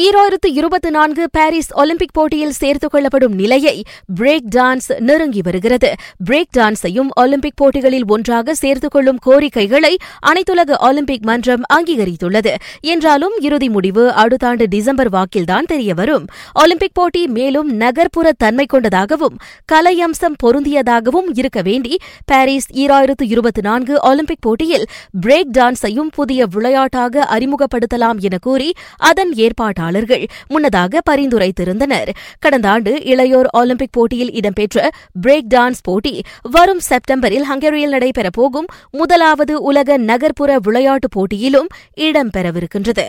ஈராயிரத்து இருபத்தி நான்கு பாரிஸ் ஒலிம்பிக் போட்டியில் சேர்த்துக் கொள்ளப்படும் நிலையை பிரேக் டான்ஸ் நெருங்கி வருகிறது. பிரேக் டான்ஸையும் ஒலிம்பிக் போட்டிகளில் ஒன்றாக சேர்த்துக் கொள்ளும் கோரிக்கைகளை அனைத்துலக ஒலிம்பிக் மன்றம் அங்கீகரித்துள்ளது. என்றாலும் இறுதி முடிவு அடுத்த ஆண்டு டிசம்பர் வாக்கில்தான் தெரியவரும். ஒலிம்பிக் போட்டி மேலும் நகர்ப்புற தன்மை கொண்டதாகவும் கலை அம்சம் பொருந்தியதாகவும் இருக்க வேண்டி பாரிஸ் ஈராயிரத்து இருபத்தி நான்கு ஒலிம்பிக் போட்டியில் பிரேக் டான்ஸையும் புதிய விளையாட்டாக அறிமுகப்படுத்தலாம் என கூறி அதன் ஏற்பாட்டாளர்கள் முன்னதாக பரிந்துரைத்திருந்தனர். கடந்த ஆண்டு இளையோர் ஒலிம்பிக் போட்டியில் இடம்பெற்ற பிரேக் டான்ஸ் போட்டி வரும் செப்டம்பரில் ஹங்கேரியில் நடைபெறப்போகும் முதலாவது உலக நகர்ப்புற விளையாட்டுப் போட்டியிலும் இடம்பெறவிருக்கின்றது.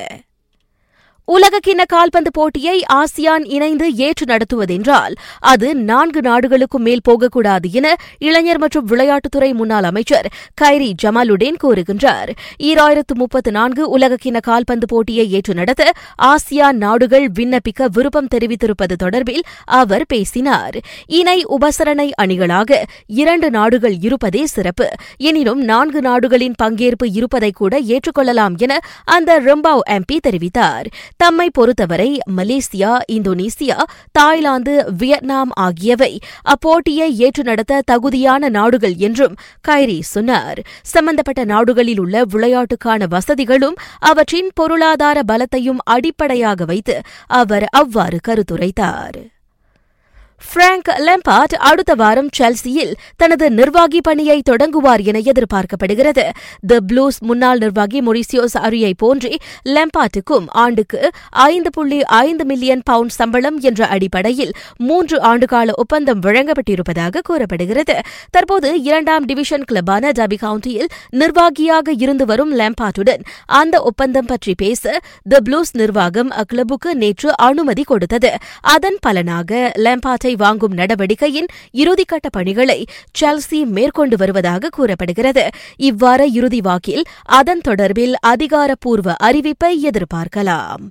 உலகக்கிண்ண கால்பந்து போட்டியை ஆசியான் இணைந்து ஏற்று நடத்துவதென்றால் அது நான்கு நாடுகளுக்கும் மேல் போகக்கூடாது என இளைஞர் மற்றும் விளையாட்டுத்துறை முன்னாள் அமைச்சர் கைரி ஜமாலுடேன் கூறுகின்றார். ஈராயிரத்து முப்பத்து நான்கு உலகக்கிண்ண கால்பந்து போட்டியை ஏற்று நடத்த ஆசியான் நாடுகள் விண்ணப்பிக்க விருப்பம் தெரிவித்திருப்பது தொடர்பில் அவர் பேசினார். இணை உபசரணை அணிகளாக இரண்டு நாடுகள் இருப்பதே சிறப்பு. எனினும் நான்கு நாடுகளின் பங்கேற்பு இருப்பதை கூட ஏற்றுக்கொள்ளலாம் என அந்த ரெம்பாவ் எம்பி தெரிவித்தார். தம்மை பொறுத்தவரை மலேசியா இந்தோனேசியா தாய்லாந்து வியட்நாம் ஆகியவை அப்போட்டியை ஏற்று நடத்த தகுதியான நாடுகள் என்றும் கைரி சொன்னார். சம்பந்தப்பட்ட நாடுகளில் உள்ள விளையாட்டுக்கான வசதிகளும் அவற்றின் பொருளாதார பலத்தையும் அடிப்படையாக வைத்து அவர் அவ்வாறு கருத்துரைத்தார். பிராங்க் லெம்பார்ட் அடுத்த வாரம் செல்சியில் தனது நிர்வாகி பணியை தொடங்குவார் என எதிர்பார்க்கப்படுகிறது. தி ப்ளூஸ் முன்னாள் நிர்வாகி மொரிசியோஸ் அரியை போன்றே லெம்பார்ட்டுக்கும் ஆண்டுக்கு ஐந்து புள்ளி ஐந்து மில்லியன் பவுண்ட் சம்பளம் என்ற அடிப்படையில் மூன்று ஆண்டுகால ஒப்பந்தம் வழங்கப்பட்டிருப்பதாக கூறப்படுகிறது. தற்போது இரண்டாம் டிவிஷன் கிளப்பான டபி கவுண்டியில் நிர்வாகியாக இருந்து வரும் லெம்பார்ட்டுடன் அந்த ஒப்பந்தம் பற்றி பேச தி ப்ளூஸ் நிர்வாகம் அக்கிளப்புக்கு நேற்று அனுமதி கொடுத்தது. அதன் பலனாக லெம்பார்ட்டை வாங்கும் நடவடிக்கையின் இறுதிக்கட்ட பணிகளை செல்சி மேற்கொண்டு வருவதாக கூறப்படுகிறது. இவ்வார இறுதி வாக்கில் அதன் தொடர்பில் அதிகாரப்பூர்வ அறிவிப்பை எதிர்பார்க்கலாம்.